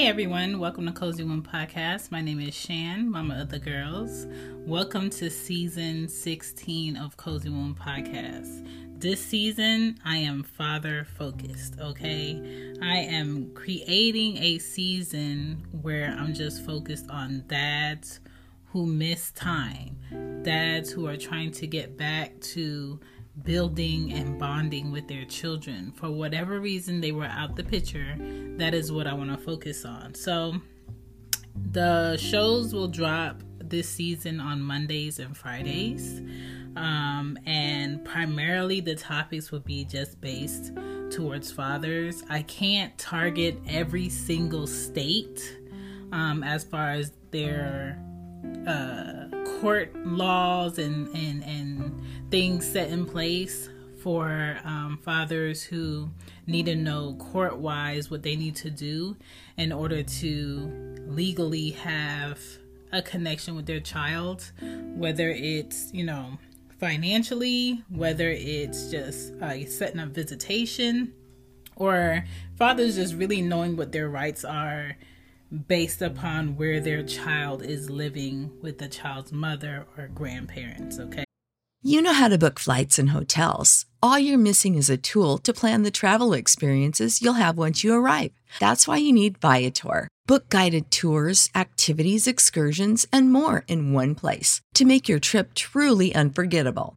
Hey everyone, welcome to Cozy Womb Podcast. My name is Shan, mama of the girls. Welcome to season 16 of Cozy Womb Podcast. This season, I am father focused, okay? I am creating a season where I'm just focused on dads who miss time, dads who are trying to get back to building and bonding with their children. For whatever reason they were out the picture, that is what I want to focus on. So the shows will drop this season on Mondays and Fridays. Um, and primarily the topics will be just based towards fathers. I can't target every single state um, as far as their uh, court laws and, and, and things set in place for um, fathers who need to know court wise what they need to do in order to legally have a connection with their child, whether it's, you know, financially, whether it's just uh, setting up visitation, or fathers just really knowing what their rights are based upon where their child is living with the child's mother or grandparents, okay? You know how to book flights and hotels. All you're missing is a tool to plan the travel experiences you'll have once you arrive. That's why you need Viator. Book guided tours, activities, excursions, and more in one place to make your trip truly unforgettable.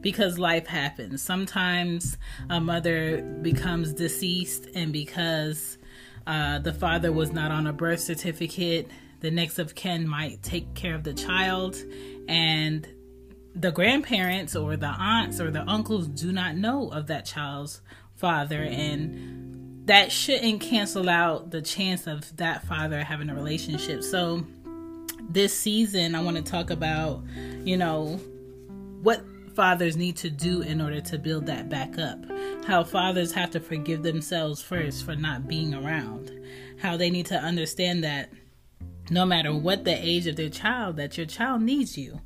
because life happens. Sometimes a mother becomes deceased, and because uh, the father was not on a birth certificate, the next of kin might take care of the child, and the grandparents or the aunts or the uncles do not know of that child's father, and that shouldn't cancel out the chance of that father having a relationship. So, this season, I want to talk about, you know, what fathers need to do in order to build that back up. How fathers have to forgive themselves first for not being around. How they need to understand that no matter what the age of their child, that your child needs you.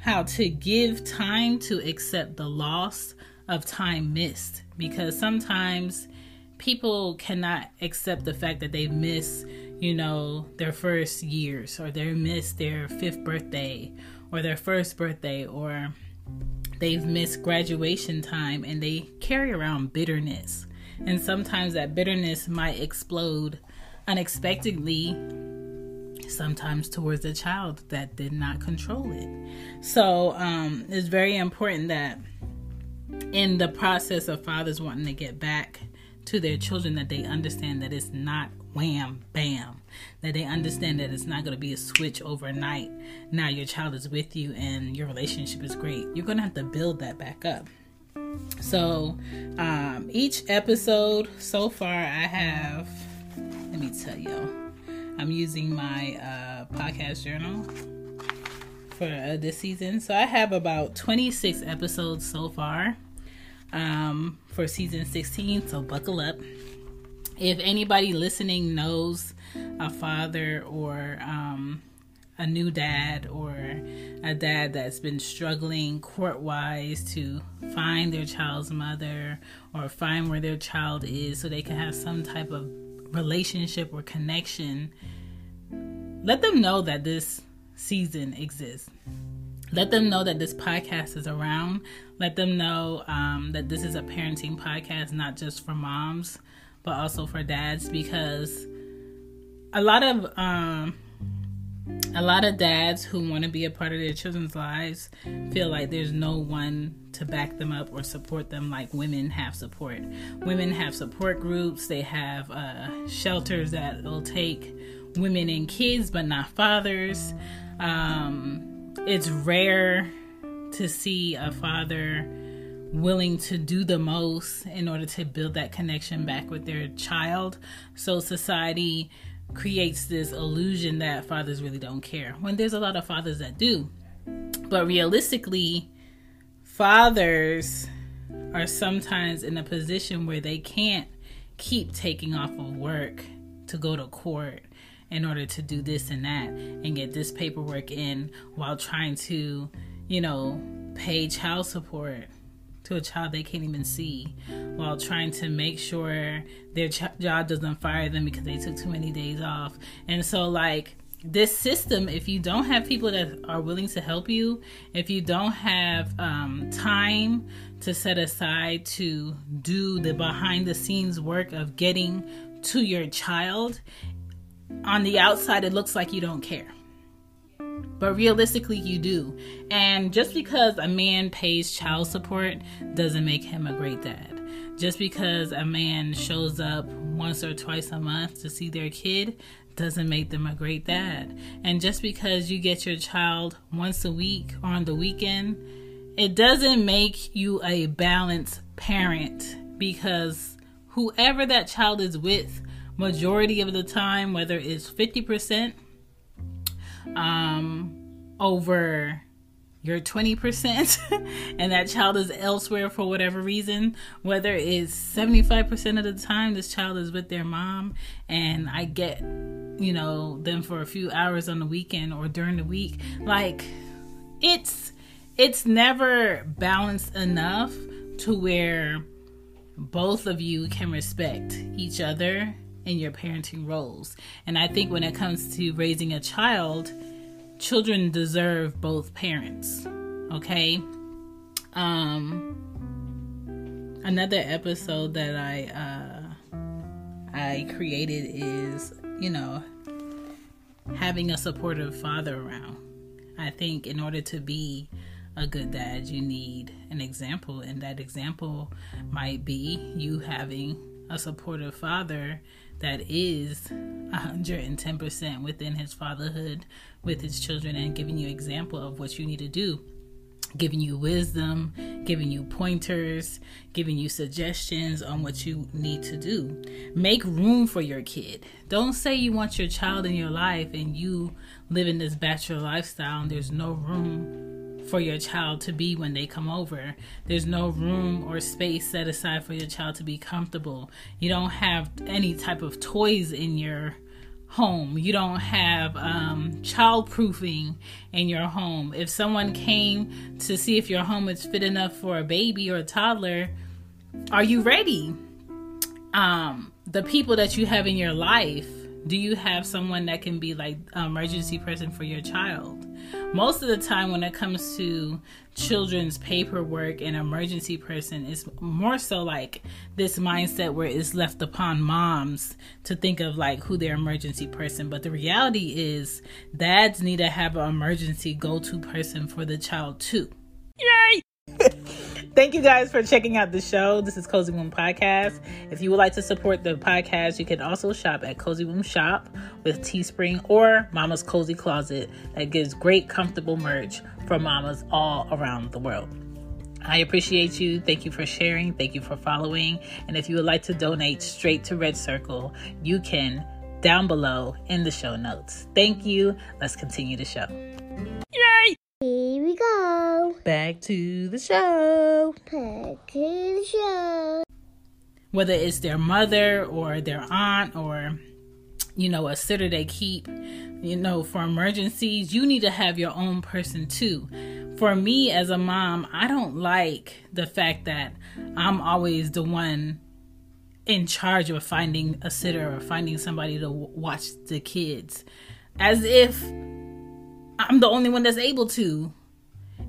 How to give time to accept the loss of time missed. Because sometimes people cannot accept the fact that they miss, you know, their first years or they miss their fifth birthday or their first birthday or they've missed graduation time and they carry around bitterness. And sometimes that bitterness might explode unexpectedly, sometimes towards a child that did not control it. So um, it's very important that in the process of fathers wanting to get back to their children, that they understand that it's not wham, bam. That they understand that it's not going to be a switch overnight. Now your child is with you and your relationship is great. You're going to have to build that back up. So, um, each episode so far, I have, let me tell y'all, I'm using my uh, podcast journal for uh, this season. So, I have about 26 episodes so far um, for season 16. So, buckle up if anybody listening knows a father or um, a new dad or a dad that's been struggling court wise to find their child's mother or find where their child is so they can have some type of relationship or connection, let them know that this season exists. Let them know that this podcast is around. Let them know um, that this is a parenting podcast, not just for moms, but also for dads, because a lot of um, a lot of dads who want to be a part of their children's lives feel like there's no one to back them up or support them like women have support. Women have support groups, they have uh, shelters that will take women and kids, but not fathers. Um, it's rare to see a father willing to do the most in order to build that connection back with their child. So society creates this illusion that fathers really don't care when there's a lot of fathers that do. But realistically, fathers are sometimes in a position where they can't keep taking off of work to go to court in order to do this and that and get this paperwork in while trying to, you know, pay child support to a child they can't even see while trying to make sure their ch- job doesn't fire them because they took too many days off. And so, like, this system, if you don't have people that are willing to help you, if you don't have um, time to set aside to do the behind the scenes work of getting to your child, on the outside, it looks like you don't care but realistically you do. And just because a man pays child support doesn't make him a great dad. Just because a man shows up once or twice a month to see their kid doesn't make them a great dad. And just because you get your child once a week or on the weekend it doesn't make you a balanced parent. Because whoever that child is with majority of the time whether it's 50% um, over your 20% and that child is elsewhere for whatever reason, whether it's 75% of the time this child is with their mom and I get, you know, them for a few hours on the weekend or during the week, like it's it's never balanced enough to where both of you can respect each other in your parenting roles. And I think when it comes to raising a child, children deserve both parents. Okay? Um another episode that I uh I created is, you know, having a supportive father around. I think in order to be a good dad, you need an example, and that example might be you having a supportive father that is 110% within his fatherhood with his children and giving you example of what you need to do giving you wisdom giving you pointers giving you suggestions on what you need to do. Make room for your kid. Don't say you want your child in your life and you live in this bachelor lifestyle and there's no room for your child to be when they come over. There's no room or space set aside for your child to be comfortable. You don't have any type of toys in your home. You don't have um, child proofing in your home. If someone came to see if your home is fit enough for a baby or a toddler, are you ready? Um, the people that you have in your life, do you have someone that can be like um, emergency person for your child? most of the time when it comes to children's paperwork and emergency person it's more so like this mindset where it's left upon moms to think of like who their emergency person. But the reality is dads need to have an emergency go-to person for the child too. Yay Thank you guys for checking out the show. This is Cozy Womb Podcast. If you would like to support the podcast, you can also shop at Cozy Womb Shop with Teespring or Mama's Cozy Closet that gives great, comfortable merch for mamas all around the world. I appreciate you. Thank you for sharing. Thank you for following. And if you would like to donate straight to Red Circle, you can down below in the show notes. Thank you. Let's continue the show. We go. Back to the show. Back to the show. Whether it's their mother or their aunt or, you know, a sitter they keep, you know, for emergencies, you need to have your own person too. For me as a mom, I don't like the fact that I'm always the one in charge of finding a sitter or finding somebody to watch the kids. As if I'm the only one that's able to.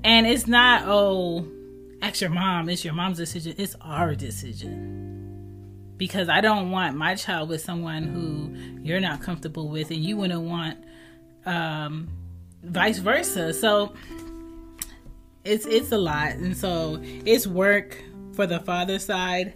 And it's not, oh, ask your mom. It's your mom's decision. It's our decision. Because I don't want my child with someone who you're not comfortable with, and you wouldn't want um, vice versa. So it's it's a lot, and so it's work for the father side,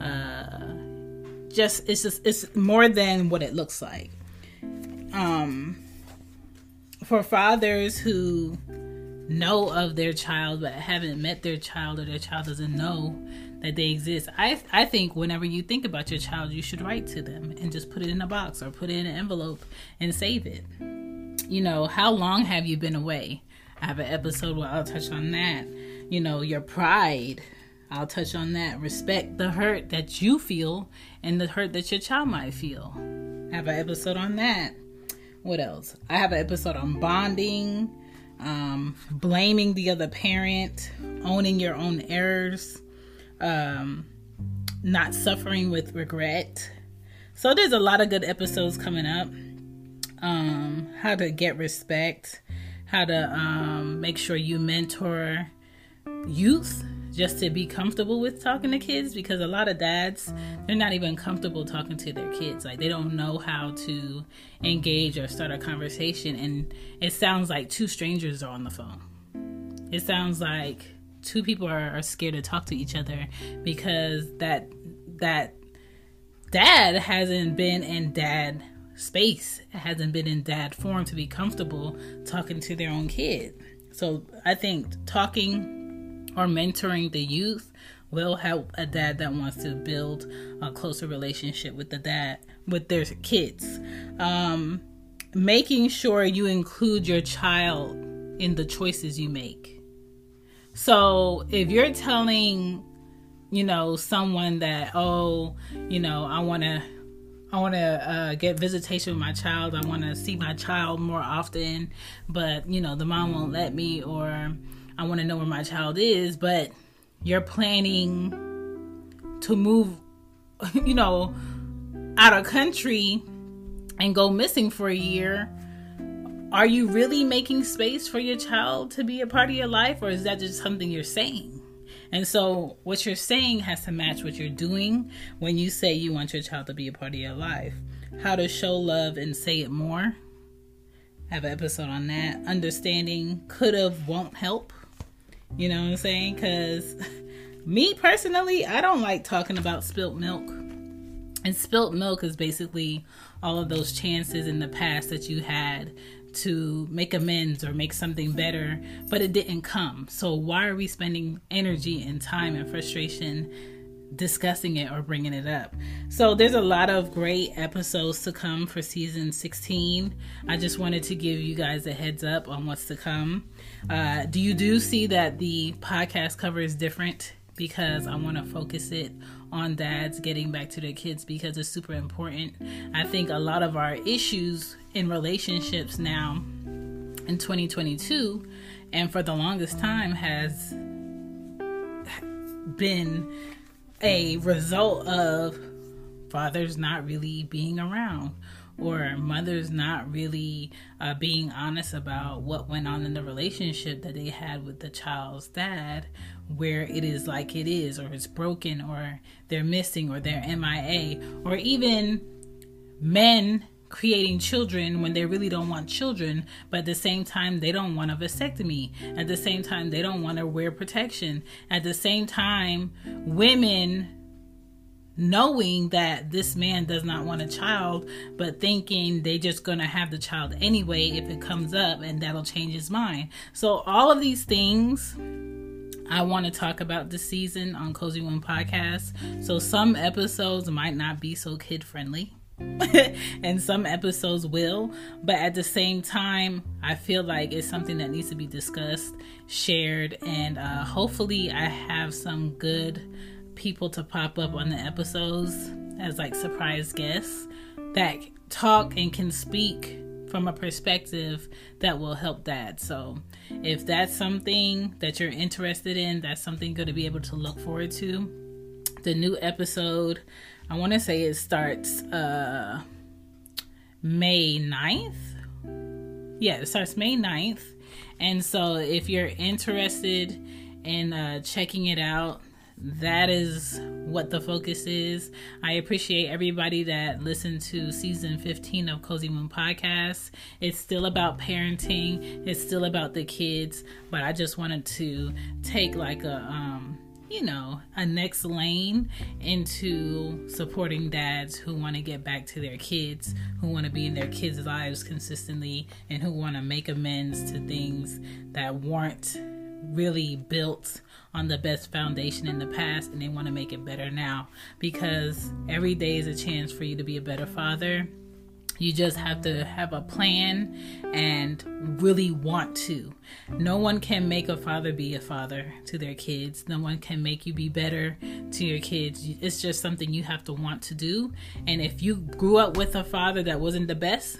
Uh, just it's just it's more than what it looks like. Um, for fathers who know of their child but haven't met their child or their child doesn't know that they exist. I I think whenever you think about your child, you should write to them and just put it in a box or put it in an envelope and save it. You know, how long have you been away? I have an episode where I'll touch on that. You know, your pride I'll touch on that. Respect the hurt that you feel and the hurt that your child might feel. I have an episode on that. What else? I have an episode on bonding, um, blaming the other parent, owning your own errors, um, not suffering with regret. So there's a lot of good episodes coming up. Um, how to get respect, how to um, make sure you mentor youth just to be comfortable with talking to kids because a lot of dads they're not even comfortable talking to their kids. Like they don't know how to engage or start a conversation. And it sounds like two strangers are on the phone. It sounds like two people are, are scared to talk to each other because that that dad hasn't been in dad space. Hasn't been in dad form to be comfortable talking to their own kid. So i think talking or mentoring the youth will help a dad that wants to build a closer relationship with the dad with their kids um, making sure you include your child in the choices you make so if you're telling you know someone that oh you know i want to I want to uh, get visitation with my child. I want to see my child more often, but you know the mom won't let me, or I want to know where my child is, but you're planning to move, you know, out of country and go missing for a year. Are you really making space for your child to be a part of your life, or is that just something you're saying? And so, what you're saying has to match what you're doing when you say you want your child to be a part of your life. How to show love and say it more. I have an episode on that. Understanding could have, won't help. You know what I'm saying? Because me personally, I don't like talking about spilt milk. And spilt milk is basically all of those chances in the past that you had to make amends or make something better, but it didn't come. So, why are we spending energy and time and frustration discussing it or bringing it up. So there's a lot of great episodes to come for season 16. I just wanted to give you guys a heads up on what's to come. Uh, do you do see that the podcast cover is different? Because I want to focus it on dads getting back to their kids because it's super important. I think a lot of our issues in relationships now in 2022 and for the longest time has been a result of fathers not really being around or mothers not really uh, being honest about what went on in the relationship that they had with the child's dad, where it is like it is, or it's broken, or they're missing, or they're MIA, or even men creating children when they really don't want children, but at the same time, they don't want a vasectomy. At the same time, they don't want to wear protection. At the same time, women knowing that this man does not want a child, but thinking they're just gonna have the child anyway if it comes up and that'll change his mind. So all of these things I want to talk about this season on Cozy Womb Podcast. So some episodes might not be so kid friendly. and some episodes will, but at the same time, I feel like it's something that needs to be discussed, shared, and uh, hopefully, I have some good people to pop up on the episodes as like surprise guests that talk and can speak from a perspective that will help that. So, if that's something that you're interested in, that's something good to be able to look forward to. The new episode I want to say it starts uh May 9th. Yeah, it starts May 9th. And so if you're interested in uh, checking it out, that is what the focus is. I appreciate everybody that listened to season 15 of Cozy Womb Podcast. It's still about parenting, it's still about the kids, but I just wanted to take like a um you know, a next lane into supporting dads who want to get back to their kids, who want to be in their kids' lives consistently, and who want to make amends to things that weren't really built on the best foundation in the past and they want to make it better now. Because every day is a chance for you to be a better father you just have to have a plan and really want to. No one can make a father be a father to their kids. No one can make you be better to your kids. It's just something you have to want to do. And if you grew up with a father that wasn't the best,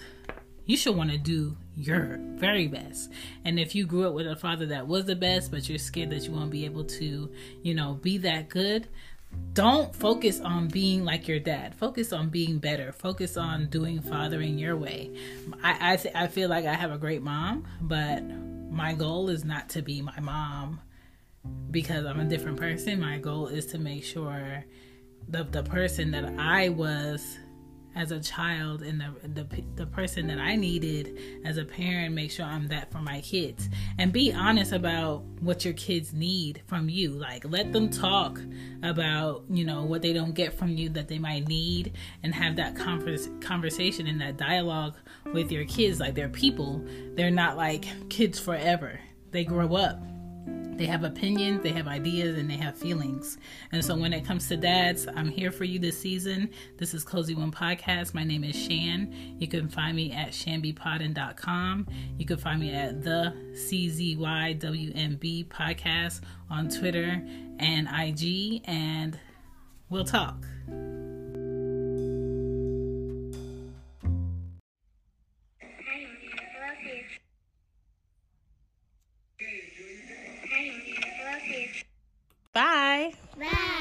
you should want to do your very best. And if you grew up with a father that was the best, but you're scared that you won't be able to, you know, be that good, don't focus on being like your dad. Focus on being better. Focus on doing fathering your way. I I, I feel like I have a great mom, but my goal is not to be my mom because I'm a different person. My goal is to make sure the the person that I was as a child and the, the the person that I needed as a parent make sure I'm that for my kids. And be honest about what your kids need from you. Like let them talk about you know what they don't get from you that they might need and have that converse, conversation and that dialogue with your kids. Like they're people. They're not like kids forever. They grow up they have opinions, they have ideas, and they have feelings. And so when it comes to dads, I'm here for you this season. This is Cozy Womb Podcast. My name is Shan. You can find me at shanbypodden.com. You can find me at the CZYWMB podcast on Twitter and IG, and we'll talk. Bye. Bye.